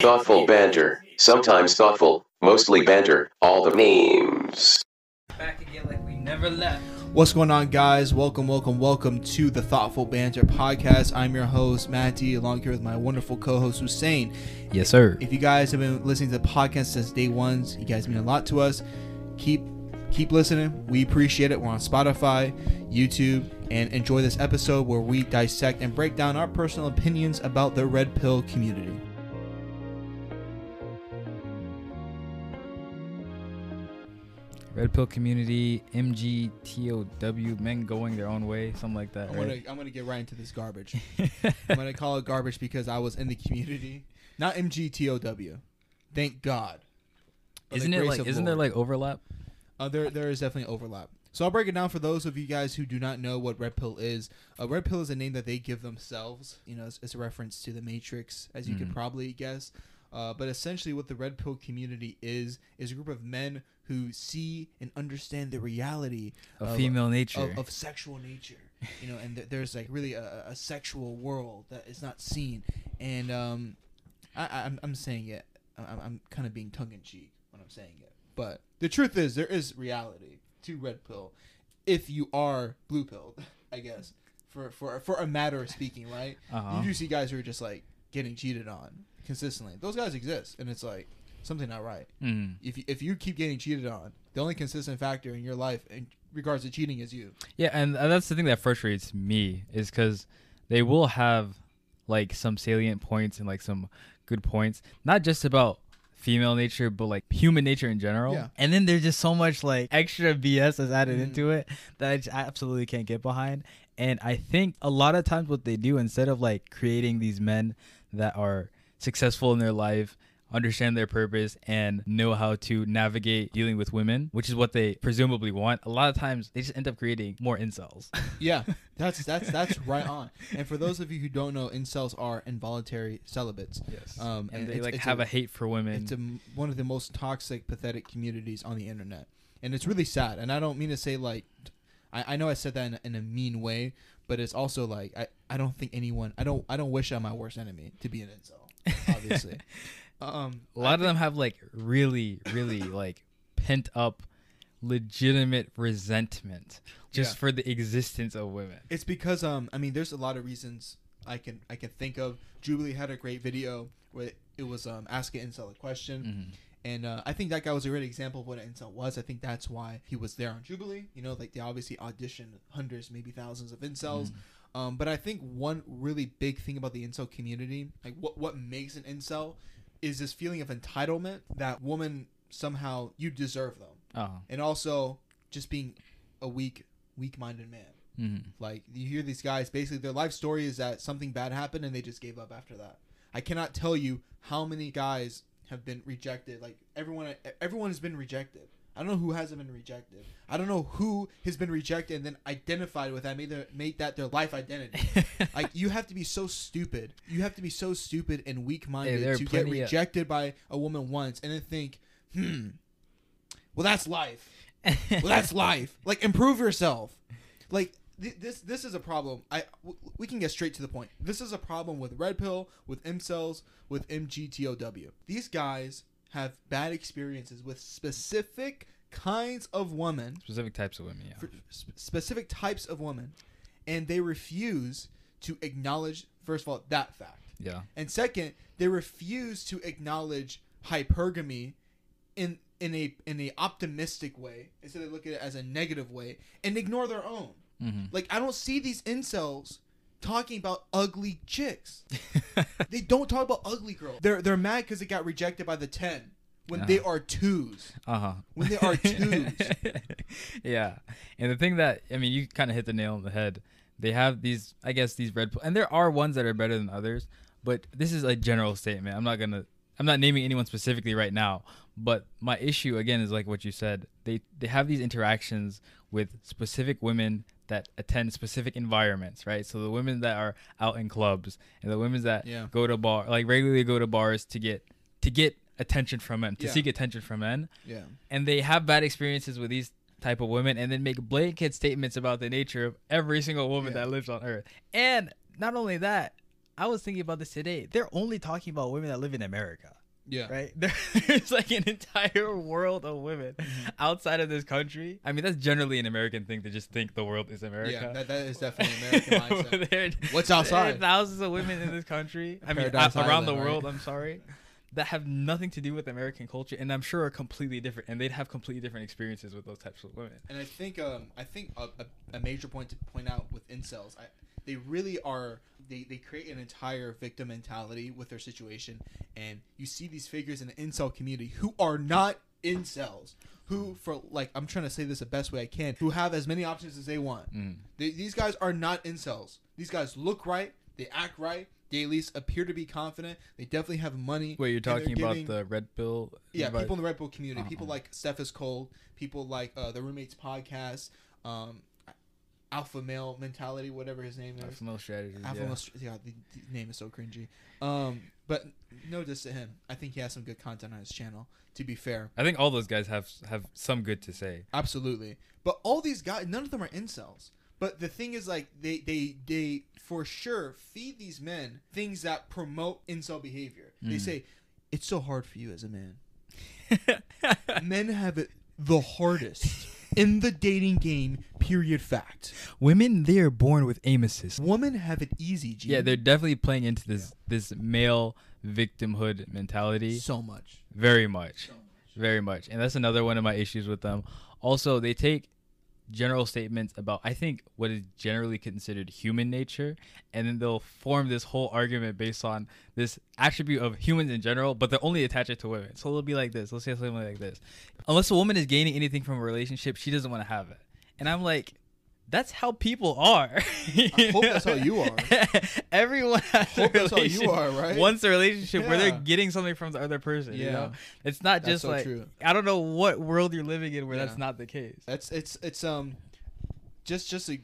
Thoughtful banter. Sometimes thoughtful, mostly banter. All the memes. Back again like we never left. What's going on, guys? Welcome, welcome, welcome to the Thoughtful Banter podcast. I'm your host, Matty, along here with my wonderful co host, Hussein. Yes, sir. If you guys have been listening to the podcast since day one, you guys mean a lot to us. Keep keep listening. We appreciate it. We're on Spotify, YouTube, and enjoy this episode where we dissect and break down our personal opinions about the red pill community. Red Pill Community, MGTOW, men going their own way, something like that. I'm Right? gonna I'm gonna get right into this garbage. I'm gonna call it garbage because I was in the community, not MGTOW. Thank God. Isn't it like? Isn't there like overlap? Uh, there, there is definitely overlap. So I'll break it down for those of you guys who do not know what Red Pill is. Uh, Red Pill is a name that they give themselves. You know, it's, it's a reference to the Matrix, as you could Mhm. probably guess. Uh, but essentially, what the Red Pill community is is a group of men who see and understand the reality Of Of- female nature. of, of sexual nature. You know, and th- there's like really a, a sexual world that is not seen. And um, I, I- I'm, I'm saying it. I'm, I'm kind of being tongue in cheek when I'm saying it. But the truth is, there is reality to red pill, if you are blue pill, I guess. For for for a matter of speaking, right? Uh-huh. You do see guys who are just like getting cheated on consistently. Those guys exist, and it's like something not right. Mm. If you, if you keep getting cheated on, the only consistent factor in your life in regards to cheating is you. Yeah, and that's the thing that frustrates me is because they will have like some salient points and like some good points, not just about female nature, but like human nature in general. Yeah. And then there's just so much like extra BS that's added Mhm. into it that I just absolutely can't get behind. And I think a lot of times what they do instead of like creating these men that are successful in their life understand their purpose and know how to navigate dealing with women, which is what they presumably want. A lot of times they just end up creating more incels. Yeah, that's that's that's right on. And for those of you who don't know, incels are involuntary celibates. Yes. Um, and, and they it's- like it's have a- a, hate for women. It's a, one of the most toxic, pathetic communities on the internet, and it's really sad. And I don't mean to say like, I, I know I said that in, a- in a mean way, but it's also like I, I don't think anyone I don't I don't wish I'm my worst enemy to be an incel. Obviously, um, a lot of them have like really, really like pent up, legitimate resentment just Yeah. for the existence of women. It's because um I mean there's a lot of reasons I can I can think of. Jubilee had a great video where it was um ask an incel a question. Mhm. And uh, I think that guy was a great example of what an incel was. I think that's why he was there on Jubilee. You know, like they obviously auditioned hundreds, maybe thousands of incels. Um, but I think one really big thing about the incel community, like what what makes an incel, is this feeling of entitlement that woman somehow you deserve them, Oh. and also just being a weak weak minded man. Mhm. Like you hear these guys, basically their life story is that something bad happened and they just gave up after that. I cannot tell you how many guys have been rejected. Like everyone, everyone has been rejected. I don't know who hasn't been rejected. I don't know who has been rejected and then identified with that, made their made that their life identity. like you have to be so stupid. You have to be so stupid and weak minded to get plenty of- rejected by a woman once and then think, hmm, well that's life well, that's life. Like, improve yourself. Like, th- this this is a problem. I w- we can get straight to the point. This is a problem with red pill, with incels, with MGTOW. These guys have bad experiences with specific kinds of women, Specific types of women, yeah. sp- specific types of women, and they refuse to acknowledge first of all that fact. yeah. And second, they refuse to acknowledge hypergamy in in a in a optimistic way instead they look at it as a negative way and ignore their own. hmm Like I don't see these incels talking about ugly chicks. they don't talk about ugly girls. They're they're mad because it got rejected by the ten when they are twos. Uh huh. When they are twos. yeah, and the thing that I mean, you kind of hit the nail on the head. They have these, I guess, these red, and there are ones that are better than others. But this is a general statement. I'm not gonna, I'm not naming anyone specifically right now. But my issue again is like what you said. They they have these interactions with specific women that attend specific environments, right? So the women that are out in clubs and the women that Yeah. go to bar, like regularly go to bars to get to get attention from men, to Yeah. seek attention from men Yeah. and they have bad experiences with these type of women and then make blanket statements about the nature of every single woman Yeah. that lives on earth and not only that I was thinking about this today. They're only talking about women that live in America, Yeah. right? There's like an entire world of women Mm-hmm. outside of this country. I mean, that's generally an American thing to just think the world is America. Yeah, that, that is definitely American mindset. What's there are outside? thousands of women in this country. I mean, around the world. right? I'm sorry. That have nothing to do with American culture, and I'm sure are completely different, and they'd have completely different experiences with those types of women. And I think um I think a, a, a major point to point out with incels, I they really are they, they create an entire victim mentality with their situation and you see these figures in the incel community who are not incels who for like I'm trying to say this the best way I can who have as many options as they want. Mm. They, these guys are not incels. These guys look right, they act right, they at least appear to be confident. They definitely have money. Wait, you're talking giving- about the red pill? yeah, people in the Red Pill community, people Uh-huh. like Steph is cold, people like uh, the roommates podcast, um, Alpha Male Mentality, whatever his name is. Alpha male strategies. Alpha yeah. Male, yeah, the, the name is so cringy. Um, but no diss to him. I think he has some good content on his channel. To be fair, I think all those guys have have some good to say. absolutely. But all these guys, none of them are incels. But the thing is, like, they they they for sure feed these men things that promote incel behavior. They Mm. say it's so hard for you as a man. men have it the hardest in the dating game. Period. Fact. Women, they are born with aim assist. Women have it easy. G. Yeah, they're definitely playing into this this male victimhood mentality so much. very much, very much, and that's another one of my issues with them. Also, they take general statements about I think what is generally considered human nature, and then they'll form this whole argument based on this attribute of humans in general, but they'll only attach it to women. So it'll be like this. Let's say something like this: unless a woman is gaining anything from a relationship, she doesn't want to have it. And I'm like. That's how people are. I hope that's how you are. Everyone has Hope a that's how you are, right? Wants a relationship where they're getting something from the other person. You know, it's not That's just so like true. I don't know what world you're living in where Yeah. that's not the case. That's it's it's um, just just a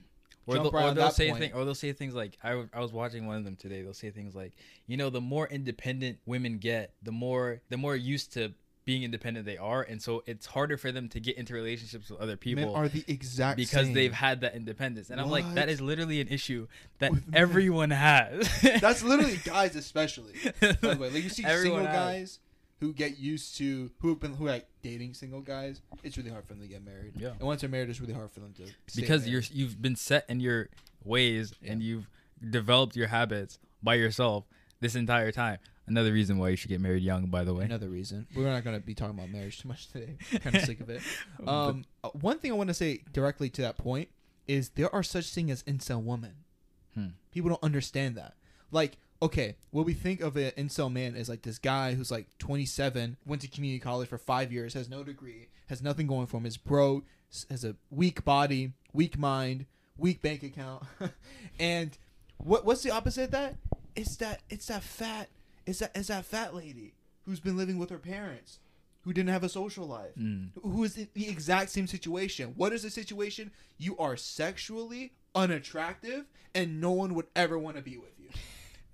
Or, they'll, or they'll say point. thing, or they'll say things like I, w- I was watching one of them today. They'll say things like, you know, the more independent women get, the more the more used to being independent they are, and so it's harder for them to get into relationships with other people Men are the exact because same. they've had that independence. And I'm like, that is literally an issue that With men. everyone has. That's literally guys, especially. By the way, like you see Everyone single has. guys who get used to who have been who are like dating single guys. It's really hard for them to get married. Yeah. And once they're married, it's really hard for them to because you're you've been set in your ways and you've developed your habits by yourself this entire time. Another reason why you should get married young, by the way. Another reason. We're not going to be talking about marriage too much today. kind of sick of it. Um, uh, one thing I want to say directly to that point is there are such thing as incel women. Hmm. People don't understand that. Like, okay, what we think of an incel man is like this guy who's like 27, went to community college for five years, has no degree, has nothing going for him, is broke, has a weak body, weak mind, weak bank account, and what what's the opposite of that? It's that it's that fat it's that it's that fat lady who's been living with her parents, who didn't have a social life, Mm. who is in the exact same situation. What is the situation? You are sexually unattractive, and no one would ever want to be with you.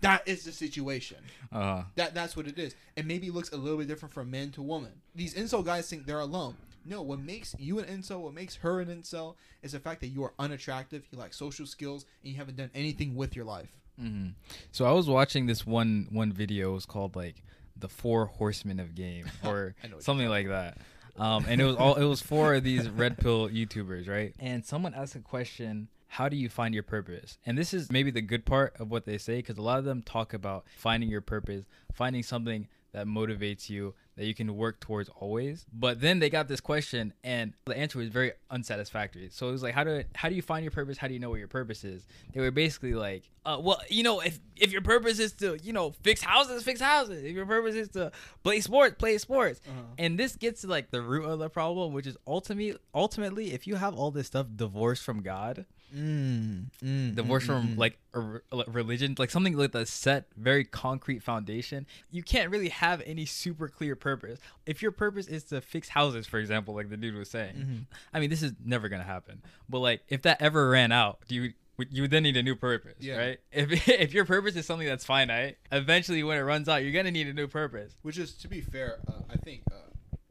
That is the situation. Uh, That that's what it is. And maybe it looks a little bit different from man to woman. These incel guys think they're alone. No, what makes you an incel, what makes her an incel, is the fact that you are unattractive, you lack social skills, and you haven't done anything with your life. Mhm. So I was watching this one one video. It was called like the Four Horsemen of Game or I know what something like that. Um, and it was all it was for these red pill YouTubers, right? And someone asked a question. How do you find your purpose? And this is maybe the good part of what they say because a lot of them talk about finding your purpose, finding something that motivates you that you can work towards always. But then they got this question and the answer was very unsatisfactory. So it was like how do how do you find your purpose? How do you know what your purpose is? They were basically like, uh, well, you know, if if your purpose is to, you know, fix houses, fix houses. If your purpose is to play sports, play sports. Uh-huh. And this gets to like the root of the problem, which is ultimately ultimately if you have all this stuff divorced from God, Mm, mm, divorced mm, from mm, mm. like a re- religion, like something like a set, very concrete foundation, you can't really have any super clear purpose. If your purpose is to fix houses, for example, like the dude was saying, Mhm. I mean, this is never gonna happen. But like, if that ever ran out, do you? would- You would then need a new purpose, Yeah. right? If if your purpose is something that's finite, eventually when it runs out, you're gonna need a new purpose. Which is, to be fair, uh, I think, uh,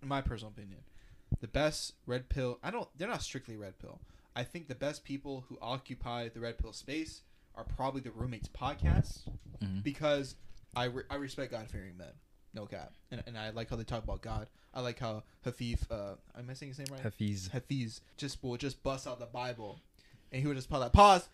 in my personal opinion, the best red pill. I don't. They're not strictly red pill. I think the best people who occupy the red pill space are probably the roommates podcasts Mhm. because I, re- I respect God fearing men. No cap. And, and I like how they talk about God. I like how Hafif, uh, am I saying his name right? Hafiz. Hafiz just will just bust out the Bible, and he would just pause that pause,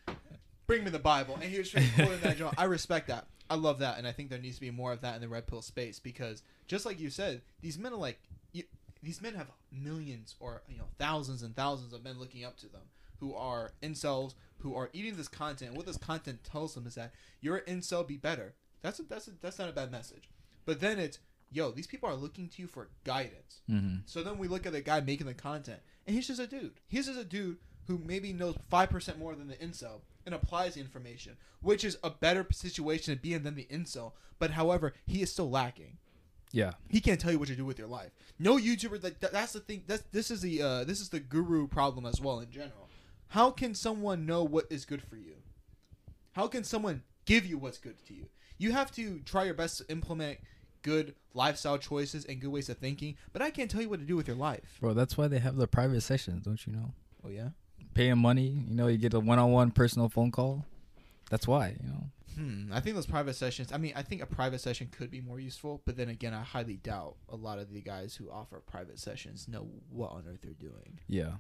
bring me the Bible, and he was just quoting that. Joint. I respect that. I love that, and I think there needs to be more of that in the red pill space because just like you said, these men are like you, these men have millions or you know thousands and thousands of men looking up to them who are incels who are eating this content. What this content tells them is that you're an incel, be better. That's a, that's a, that's not a bad message. But then it's yo, these people are looking to you for guidance. Mm-hmm. So then we look at the guy making the content, and he's just a dude. He's just a dude who maybe knows five percent more than the incel and applies the information, which is a better situation to be in than the incel. But however, he is still lacking. Yeah. He can't tell you what to do with your life. No YouTuber. Like that, that's the thing. That's this is the uh, this is the guru problem as well in general. How can someone know what is good for you? How can someone give you what's good to you? You have to try your best to implement good lifestyle choices and good ways of thinking, but I can't tell you what to do with your life. Bro, that's why they have the private sessions, don't you know? Oh yeah. Paying money, you know, you get a one-on-one personal phone call. That's why, you know. Hmm. I think those private sessions. I mean, I think a private session could be more useful, but then again, I highly doubt a lot of the guys who offer private sessions know what on earth they're doing. Yeah.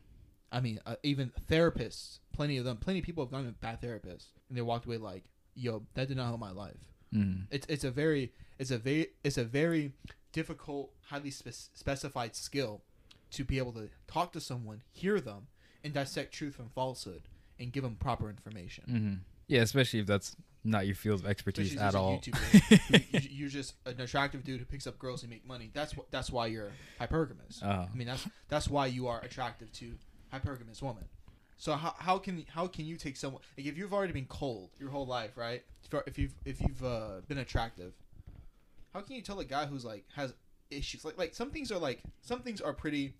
I mean, uh, even therapists, plenty of them, plenty of people have gone to bad therapists, and they walked away like, "Yo, that did not help my life." Mm. It's it's a very it's a very it's a very difficult, highly spec- specified skill to be able to talk to someone, hear them, and dissect truth from falsehood, and give them proper information. Mm-hmm. Yeah, especially if that's not your field of expertise Especially at all. You, you're just an attractive dude who picks up girls and make money. That's what. That's why you're hypergamous. Uh, I mean, that's that's why you are attractive to hypergamous woman. So how, how can how can you take someone like if you've already been cold your whole life, right? If you've if you've uh, been attractive, how can you tell a guy who's like has issues like like some things are like some things are pretty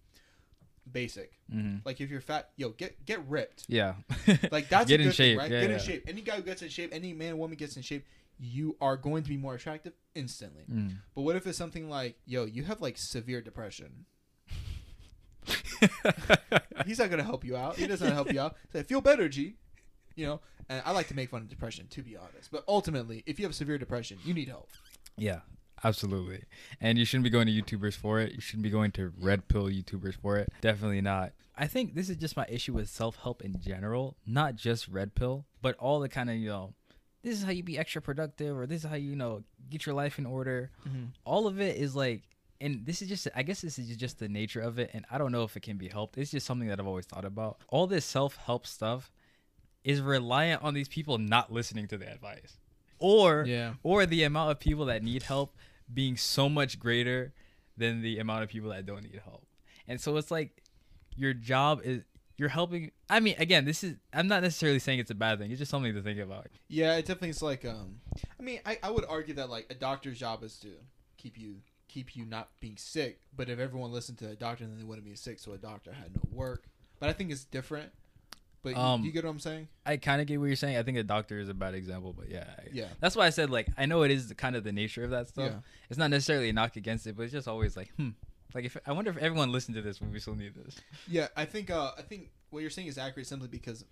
basic. mhm. Like if you're fat, yo, get get ripped. Yeah. Like that's Get a in good thing, shape, right? yeah, get yeah. in shape. Any guy who gets in shape, any man or woman gets in shape, you are going to be more attractive instantly. Mm. But what if it's something like, yo, you have like severe depression? He's not gonna help you out. He doesn't help you out. Say, feel better, G. You know, and I like to make fun of depression, to be honest. But ultimately, if you have severe depression, you need help. Yeah, absolutely. And you shouldn't be going to YouTubers for it. You shouldn't be going to red pill YouTubers for it. Definitely not. I think this is just my issue with self help in general, not just red pill, but all the kind of, you know, this is how you be extra productive or this is how you, you know, get your life in order. Mm-hmm. All of it is like, and this is just, I guess this is just the nature of it. And I don't know if it can be helped. It's just something that I've always thought about. All this self help stuff is reliant on these people not listening to the advice. Or Yeah. or the amount of people that need help being so much greater than the amount of people that don't need help. And so it's like your job is you're helping I mean again this is I'm not necessarily saying it's a bad thing. It's just something to think about. Yeah, it definitely is like um I mean, I, I would argue that like a doctor's job is to keep you keep you not being sick, but if everyone listened to a doctor then they wouldn't be sick, so a doctor had no work. But I think it's different. But you, Um, you get what I'm saying? I kind of get what you're saying. I think a doctor is a bad example, but yeah. I- Yeah. That's why I said like I know it is the, kind of the nature of that stuff. Yeah. It's not necessarily a knock against it, but it's just always like, hmm. Like if I wonder if everyone listened to this when we still need this. Yeah, I think uh, I think what you're saying is accurate simply because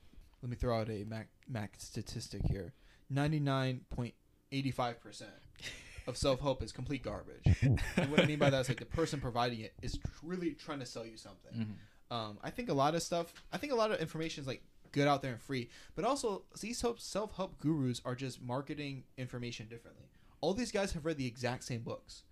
let me throw out a Mac Mac statistic here. Ninety nine point eighty five percent of self help is complete garbage. and what I mean by that is like the person providing it is really trying to sell you something. Mhm. Um, I think a lot of stuff. I think a lot of information is like good out there and free, but also these self help gurus are just marketing information differently. All these guys have read the exact same books.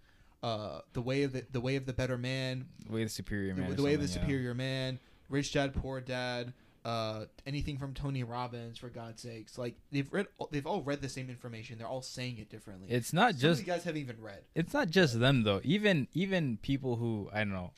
Uh, the way of the the way of the better man, The way of the superior the, man. or the way of the yeah. superior man, rich dad, poor dad, uh, anything from Tony Robbins for God's sakes. Like they've read, they've all read the same information. They're all saying it differently. It's not Some just of you guys haven't even read. it's not just them though. Even even people who I don't know,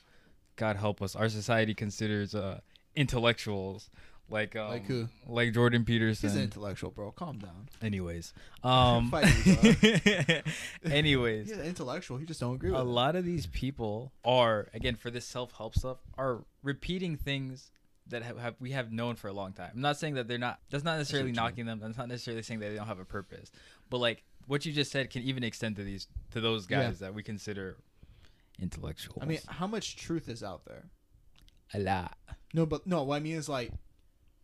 God help us, our society considers uh intellectuals like um, Like who? Like Jordan Peterson. He's an intellectual, bro. Calm down. Anyways, um, Fight anyways, He's an intellectual. He just don't agree a it. lot of these people are again for this self-help stuff are repeating things that have, have we have known for a long time. I'm not saying that they're not. That's not necessarily mean. knocking them. That's not necessarily saying that they don't have a purpose. But like what you just said can even extend to these to those Yeah. guys that we consider intellectuals. I mean, how much truth is out there? a lot. No, but no. What I mean is like,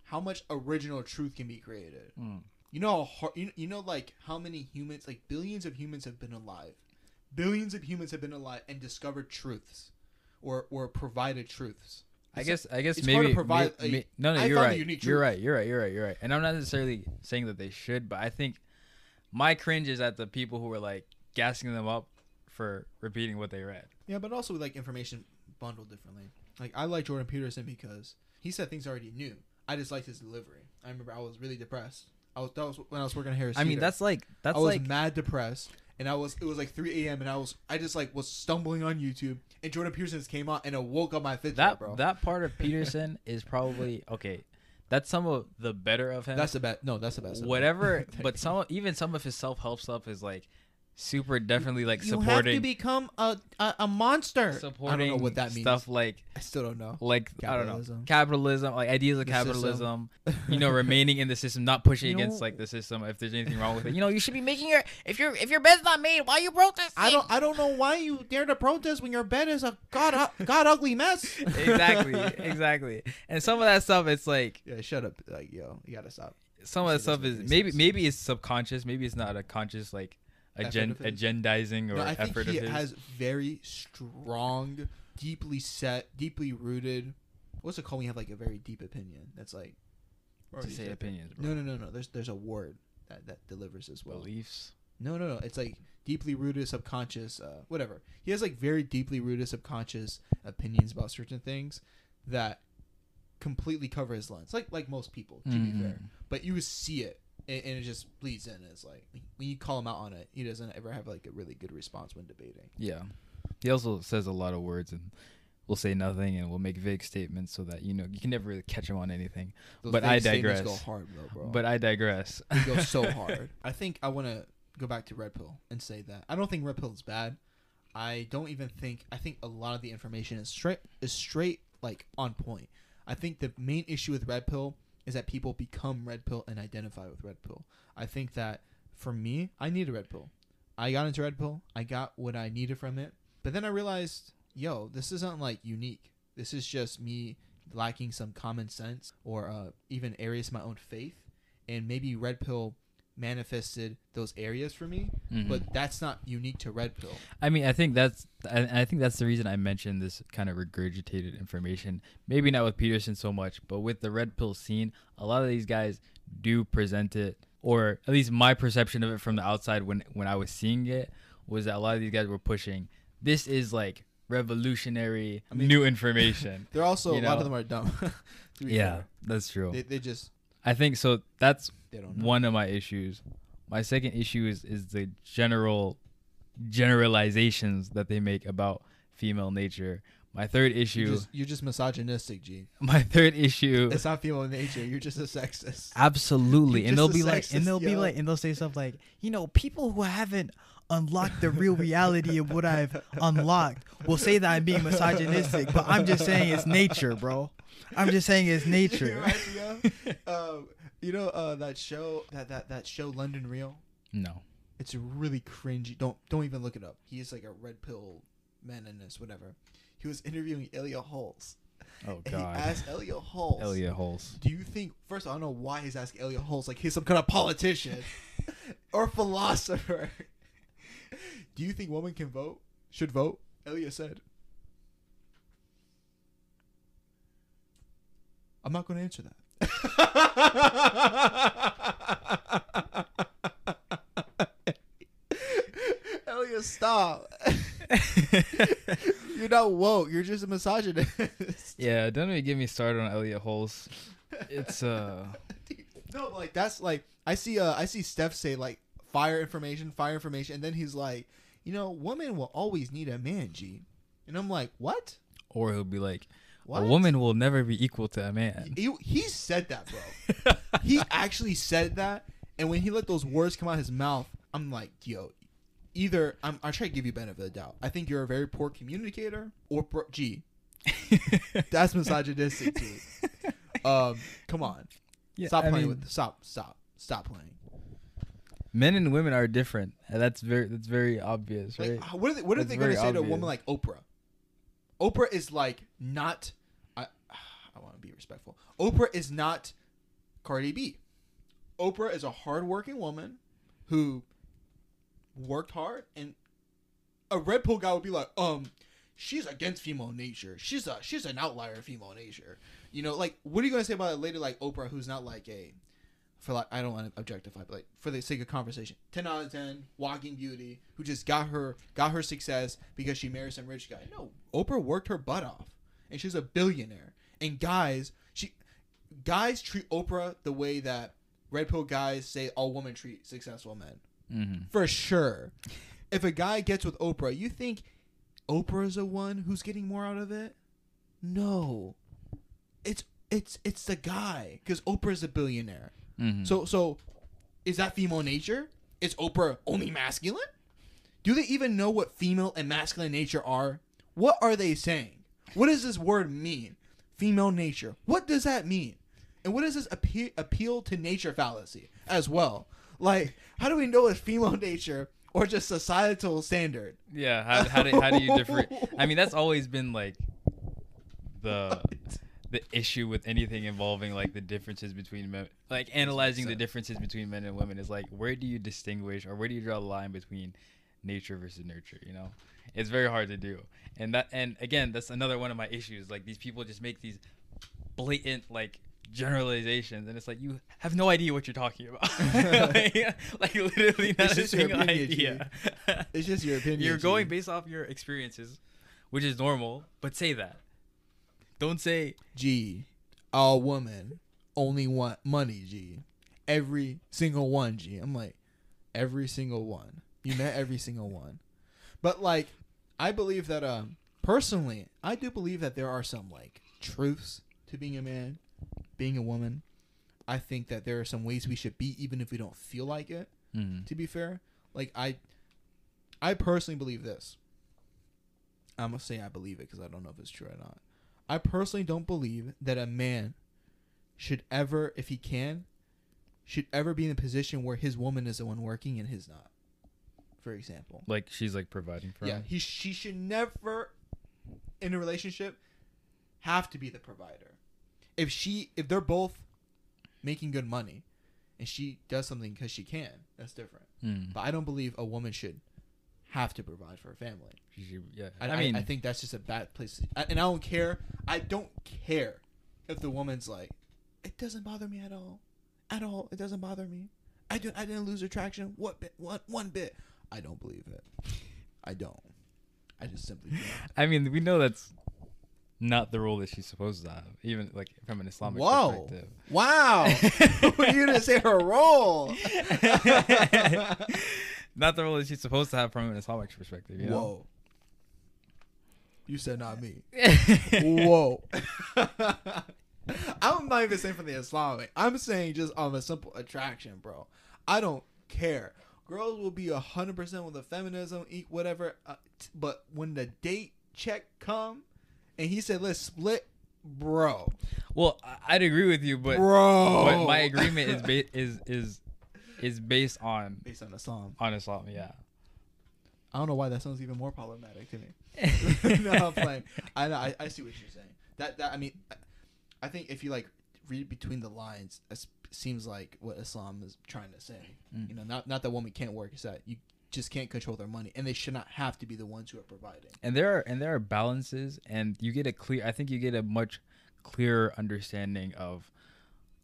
how much original truth can be created? Mm. You know hard, you, you know like how many humans, like billions of humans have been alive. Billions of humans have been alive and discovered truths or or provided truths. I guess I guess it's hard maybe to provide may- a- may- no no I you're found a right unique you're truth. right you're right you're right you're right and I'm not necessarily saying that they should but I think my cringe is at the people who are like gassing them up for repeating what they read. Yeah, but also like information bundled differently. Like I like Jordan Peterson because he said things I already knew. I just liked his delivery. I remember I was really depressed. I was that was when I was working at Harris. I mean Teeter. that's like that's I was like mad depressed, and I was it was like 3 a.m. and I was I just like was stumbling on YouTube, and Jordan Peterson came out and it woke up my fidget, that bro. that part of Peterson is probably okay. That's some of the better of him. that's the best. No, that's the best. whatever but some even some of his self-help stuff is like super definitely like supporting You have to become a a, a monster. supporting I don't know what that means. stuff like I still don't know. like I don't know Capitalism. capitalism, like ideas of The capitalism. you know, remaining in the system, not pushing You against know- like the system if there's anything wrong with it. You know, you should be making your if your if your bed's not made, why you protesting? I don't I don't know why you dare to protest when your bed is a god god ugly mess. exactly, exactly. And some of that stuff, it's like Yeah, shut up. Like yo, you gotta stop. some of that stuff is maybe sense. maybe it's subconscious, maybe it's not a conscious like Effort agen- agendizing or No, I think effort he of his. has very strong, deeply set, deeply rooted. What's it called when you have like a very deep opinion? That's like. or to say opinions, bro. No, no, no, no. There's there's a word that that delivers as well. beliefs. No, no, no. It's like deeply rooted subconscious, uh, whatever. He has like very deeply rooted subconscious opinions about certain things that completely cover his lens, like like most people, to be fair. But you see it, and, and it just bleeds in. It's like when you call him out on it, he doesn't ever have like a really good response when debating. Yeah. He also says a lot of words and will say nothing and will make vague statements so that you know you can never really catch him on anything. Those But I digress. Go hard, though, bro. But I digress. they go so hard. I think I want to go back to Red Pill and say that I don't think Red Pill is bad. I don't even think I think a lot of the information is straight is straight like on point. I think the main issue with Red Pill is that people become Red Pill and identify with Red Pill. I think that for me, I need a Red Pill. I got into Red Pill. I got what I needed from it. But then I realized, yo, this isn't like unique. This is just me lacking some common sense or uh, even areas of my own faith. And maybe Red Pill manifested those areas for me, Mhm. but that's not unique to Red Pill. I mean, I think that's I, I think that's the reason I mentioned this kind of regurgitated information. Maybe not with Peterson so much, but with the red pill scene, a lot of these guys do present it, or at least my perception of it from the outside when when I was seeing it was that a lot of these guys were pushing. This is like revolutionary I mean- new information. They're also You a lot of them are dumb. yeah, fair. that's true. they, they just I think so. That's know. One of my issues. My second issue is is the general generalizations that they make about female nature. My third You're issue, just, you're just misogynistic, G. my third issue, It's not female nature. You're just a sexist. absolutely, You're and they'll be a like, and they'll be like, and they'll say stuff like, you know, people who haven't unlocked the real reality of what I've unlocked will say that I'm being misogynistic, but I'm just saying it's nature, bro. I'm just saying it's nature. right, um, you know uh, that show that, that that show London Real. No, It's really cringy. Don't don't even look it up. He is like a red pill meninist, whatever. He was interviewing Elia Halls. oh And he god, asked Elia Halls. Elliott Hulse. Do you think first I don't know why he's asking Elia Halls like he's some kind of politician or philosopher. Do you think women can vote? Should vote? Elia said. I'm not going to answer that. Elia, stop. You're not woke. You're just a misogynist. Yeah, don't even get me started on Elliott Hulse. It's uh. No, like that's like I see. Uh, I see Steph say like fire information, fire information, and then he's like, you know, women will always need a man, G, and I'm like, what? Or he'll be like, What? a woman will never be equal to a man. He, he said that, bro. he actually said that, and when he let those words come out of his mouth, I'm like, yo, either I'm I try to give you benefit of the doubt. I think you're a very poor communicator, or G, that's misogynistic, G. Um, come on, Yeah, stop I playing mean, with stop stop stop playing. men and women are different. and That's very that's very obvious, right? how- what are they, what are That's they going to say to a woman like Oprah? Oprah is like not. I I want to be respectful. Oprah is not Cardi B. Oprah is a hardworking woman who worked hard, and a red pill guy would be like, um, she's against female nature. She's a she's an outlier of female nature. You know, like what are you gonna say about a lady like Oprah who's not like a for like I don't want to objectify, but like for the sake of conversation, ten out of ten, walking beauty, who just got her got her success because she married some rich guy. No, Oprah worked her butt off, and she's a billionaire. And guys, she guys treat Oprah the way that red pill guys say all women treat successful men. Mm-hmm. For sure. If a guy gets with Oprah, you think Oprah's the one who's getting more out of it? No. It's it's it's the guy cuz Oprah's a billionaire. Mm-hmm. So so is that female nature? Is Oprah only masculine? Do they even know what female and masculine nature are? What are they saying? What does this word mean? Female nature. What does that mean? And what is this appeal, appeal to nature fallacy as well? Like, how do we know it's female nature or just societal standard? Yeah, how, how do how do you differ? I mean, that's always been like the the issue with anything involving like the differences between men, like analyzing the differences between men and women is like where do you distinguish or where do you draw the line between nature versus nurture? You know, it's very hard to do, and that and again, that's another one of my issues. Like these people just make these blatant like generalizations and it's like you have no idea what you're talking about like, like literally not It's a just your single opinion, idea It's just your opinion. you're going G. based off your experiences, which is normal, but say that. Don't say G, all women only want money, G. Every single one, G. I'm like, every single one. You met every single one. But like, I believe that um personally, I do believe that there are some like truths to being a man, being a woman. I think that there are some ways we should be even if we don't feel like it. mm, to be fair. Like I, I personally believe this. I'm gonna say I believe it because I don't know if it's true or not. I personally don't believe that a man should ever, if he can, should ever be in a position where his woman is the one working and his not. For example, like she's like providing for yeah, him. he she should never, in a relationship, have to be the provider. If she, if they're both making good money, and she does something because she can, that's different. Mm. But I don't believe a woman should have to provide for a family. She yeah. I, I, mean, I, think that's just a bad place. To, I, and I don't care. I don't care if the woman's like, it doesn't bother me at all, at all. It doesn't bother me. I didn't. I didn't lose attraction. What bit? What one bit? I don't believe it. I don't. I just simply don't. I mean, we know that's not the role that she's supposed to have, even like from an Islamic Whoa! perspective. Wow! you didn't say her role. not the role that she's supposed to have from an Islamic perspective. You know? Whoa! You said not me. Whoa. I'm not even saying from the Islamic. I'm saying just on a simple attraction, bro. I don't care. Girls will be hundred percent with the feminism, eat whatever. Uh, t- but when the date check come, and he said let's split, bro, Well, I'd agree with you, but bro. but my agreement is ba- is is is based on based on Islam. on Islam. Yeah. I don't know why that sounds even more problematic to me. no, I'm playing. I know. I, I see what you're saying. That that I mean, I, think if you like read between the lines, seems like what Islam is trying to say. Mm. You know, not not that women can't work. It's that you just can't control their money, and they should not have to be the ones who are providing. and there are and there are balances and you get a clear i think you get a much clearer understanding of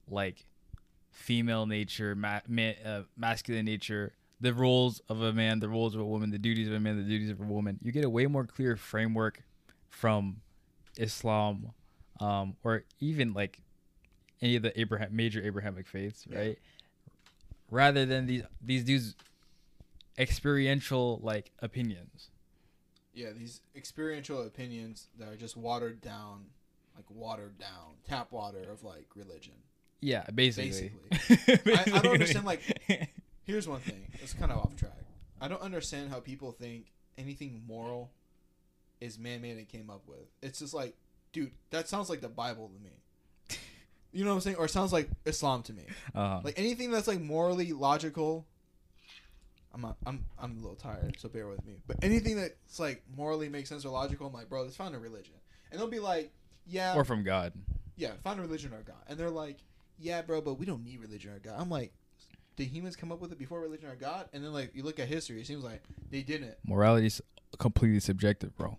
like female nature ma- ma- uh, masculine nature the roles of a man the roles of a woman the duties of a man the duties of a woman you get a way more clear framework from islam um, or even like any of the abraham major abrahamic faiths Yeah. right rather than these these dudes experiential like opinions Yeah, these experiential opinions that are just watered down, like watered down tap water of like religion. Yeah, basically. I- I don't understand, like- Here's one thing. It's kind of off track. I don't understand how people think anything moral is man-made and came up with. It's just like, dude, that sounds like the Bible to me. You know what I'm saying? Or it sounds like Islam to me. uh, Like anything that's like morally logical. I'm not, I'm I'm a little tired, so bear with me. But anything that's like morally makes sense or logical, I'm like, bro, let's find a religion. And they'll be like, yeah, or from God. yeah, find a religion or God. And they're like, yeah, bro, but we don't need religion or God. I'm like, did humans come up with it before religion or God? And then like you look at history, it seems like they didn't. Morality's completely subjective, bro.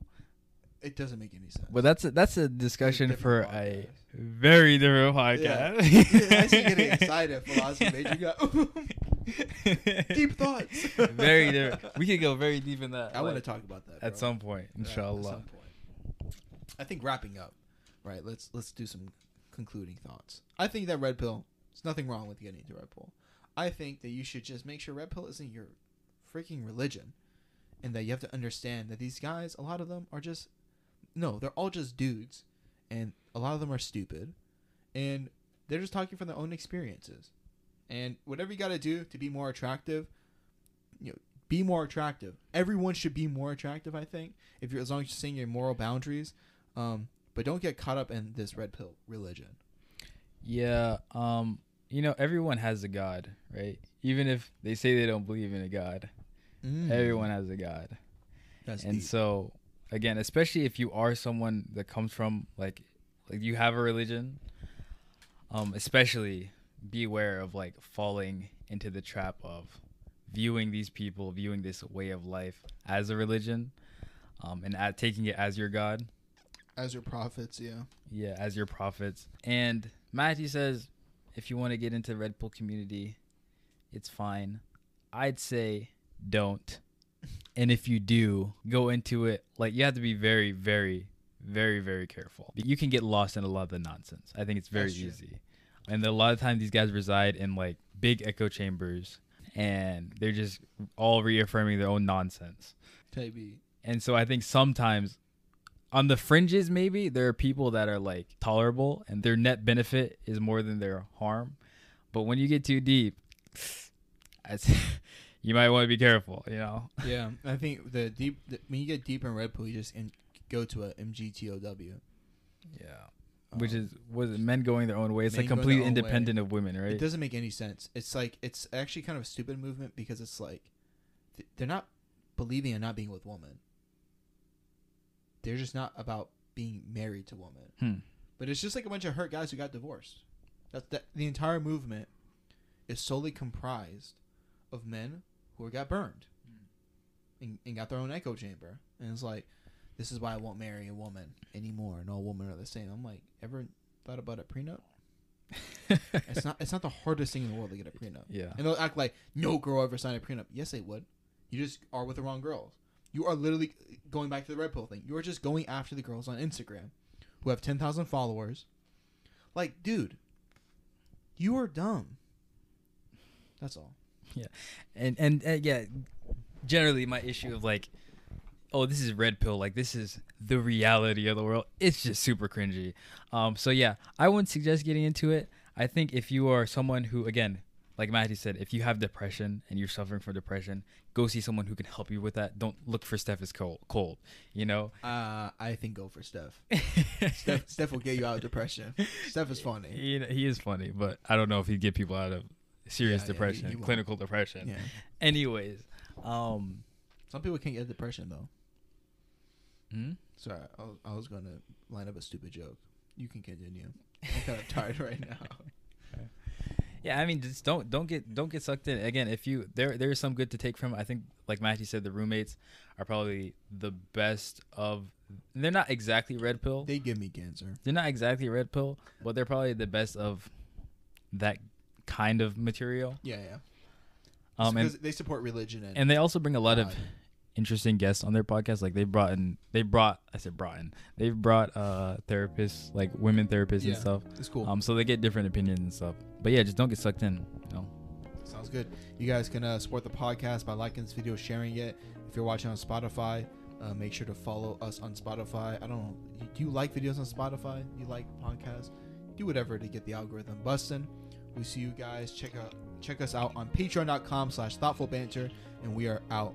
It doesn't make any sense. But that's a, that's a discussion for different a very different Yeah. podcast. Yeah, I see getting excited, philosophy major. You got deep thoughts. very different. We could go very deep in that. I want to talk about that at bro. some point, Yeah, at some point. I think wrapping up, right? Let's let's do some concluding thoughts. I think that red pill. There's nothing wrong with getting into red pill. I think that you should just make sure red pill isn't your freaking religion, and that you have to understand that these guys, a lot of them are just no, they're all just dudes, and a lot of them are stupid, and they're just talking from their own experiences, and whatever you got to do to be more attractive, you know, be more attractive. Everyone should be more attractive. I think if you're as long as you're saying your moral boundaries, um, but don't get caught up in this red pill religion. Yeah, um, you know, everyone has a god, right? Even if they say they don't believe in a god, everyone has a god. That's and deep. so again, especially if you are someone that comes from like like you have a religion, um, especially be aware of like falling into the trap of viewing these people, viewing this way of life as a religion, um, and at taking it as your god. as your prophets, yeah. Yeah, as your prophets. And Matthew says, if you want to get into the Red Pill community, it's fine. I'd say don't. And if you do, go into it like you have to be very, very, very, very careful. You can get lost in a lot of the nonsense. I think it's very That's true. easy. And a lot of times these guys reside in like big echo chambers and they're just all reaffirming their own nonsense. Maybe. And so I think sometimes on the fringes, maybe there are people that are like tolerable and their net benefit is more than their harm. But when you get too deep, you might want to be careful, you know? Yeah, I think the deep the, when you get deep in red pill, you just in, go to a MGTOW. Yeah. Which Um, is, was it men going their own way? It's like completely own way. independent of women, right? It doesn't make any sense. It's like it's actually kind of a stupid movement because it's like th- they're not believing in not being with women. They're just not about being married to women. Hmm. But it's just like a bunch of hurt guys who got divorced. That's that the entire movement is solely comprised of men who got burned and, and got their own echo chamber. And it's like, this is why I won't marry a woman anymore. No women are the same. I'm like, ever thought about a prenup? It's not. It's not the hardest thing in the world to get a prenup. yeah. And they'll act like no girl ever signed a prenup. Yes, they would. You just are with the wrong girls. You are literally going back to the red pill thing. You are just going after the girls on Instagram who have 10,000 followers. Like, dude, you are dumb. That's all. and and uh, yeah generally my issue of like oh this is red pill like this is the reality of the world it's just super cringy um so yeah i wouldn't suggest getting into it i think if you are someone who again like matthew said if you have depression and you're suffering from depression go see someone who can help you with that don't look for steph is cold cold you know Uh, I think go for Steph. Steph, Steph will get you out of depression. Steph is funny. he, he is funny but i don't know if he'd get people out of serious Yeah, depression won't. clinical depression anyways um Some people can't get depression though. hmm? Sorry, I was, I was gonna line up a stupid joke. You can continue. I'm kind of tired right now. Yeah, I mean, just don't don't get don't get sucked in. Again, if you there there is some good to take from. I think, like Matthew said, the roommates are probably the best of. They're not exactly red pill. They give me cancer. They're not exactly red pill, but they're probably the best of that kind of material. Yeah, yeah. Um, and they support religion and, and they also bring a lot of interesting guests on their podcast. Like they brought in, they brought I said brought in, they've brought uh therapists, like women therapists Yeah. and stuff. it's cool. Um, so they get different opinions and stuff. But yeah, just don't get sucked in. You know? Sounds good. You guys can uh, support the podcast by liking this video, sharing it. If you're watching on Spotify, uh, make sure to follow us on Spotify. I don't know. Do you like videos on Spotify? You like podcasts? Do whatever to get the algorithm busting. We see you guys. Check out check us out on patreon.com slash thoughtful banter and we are out.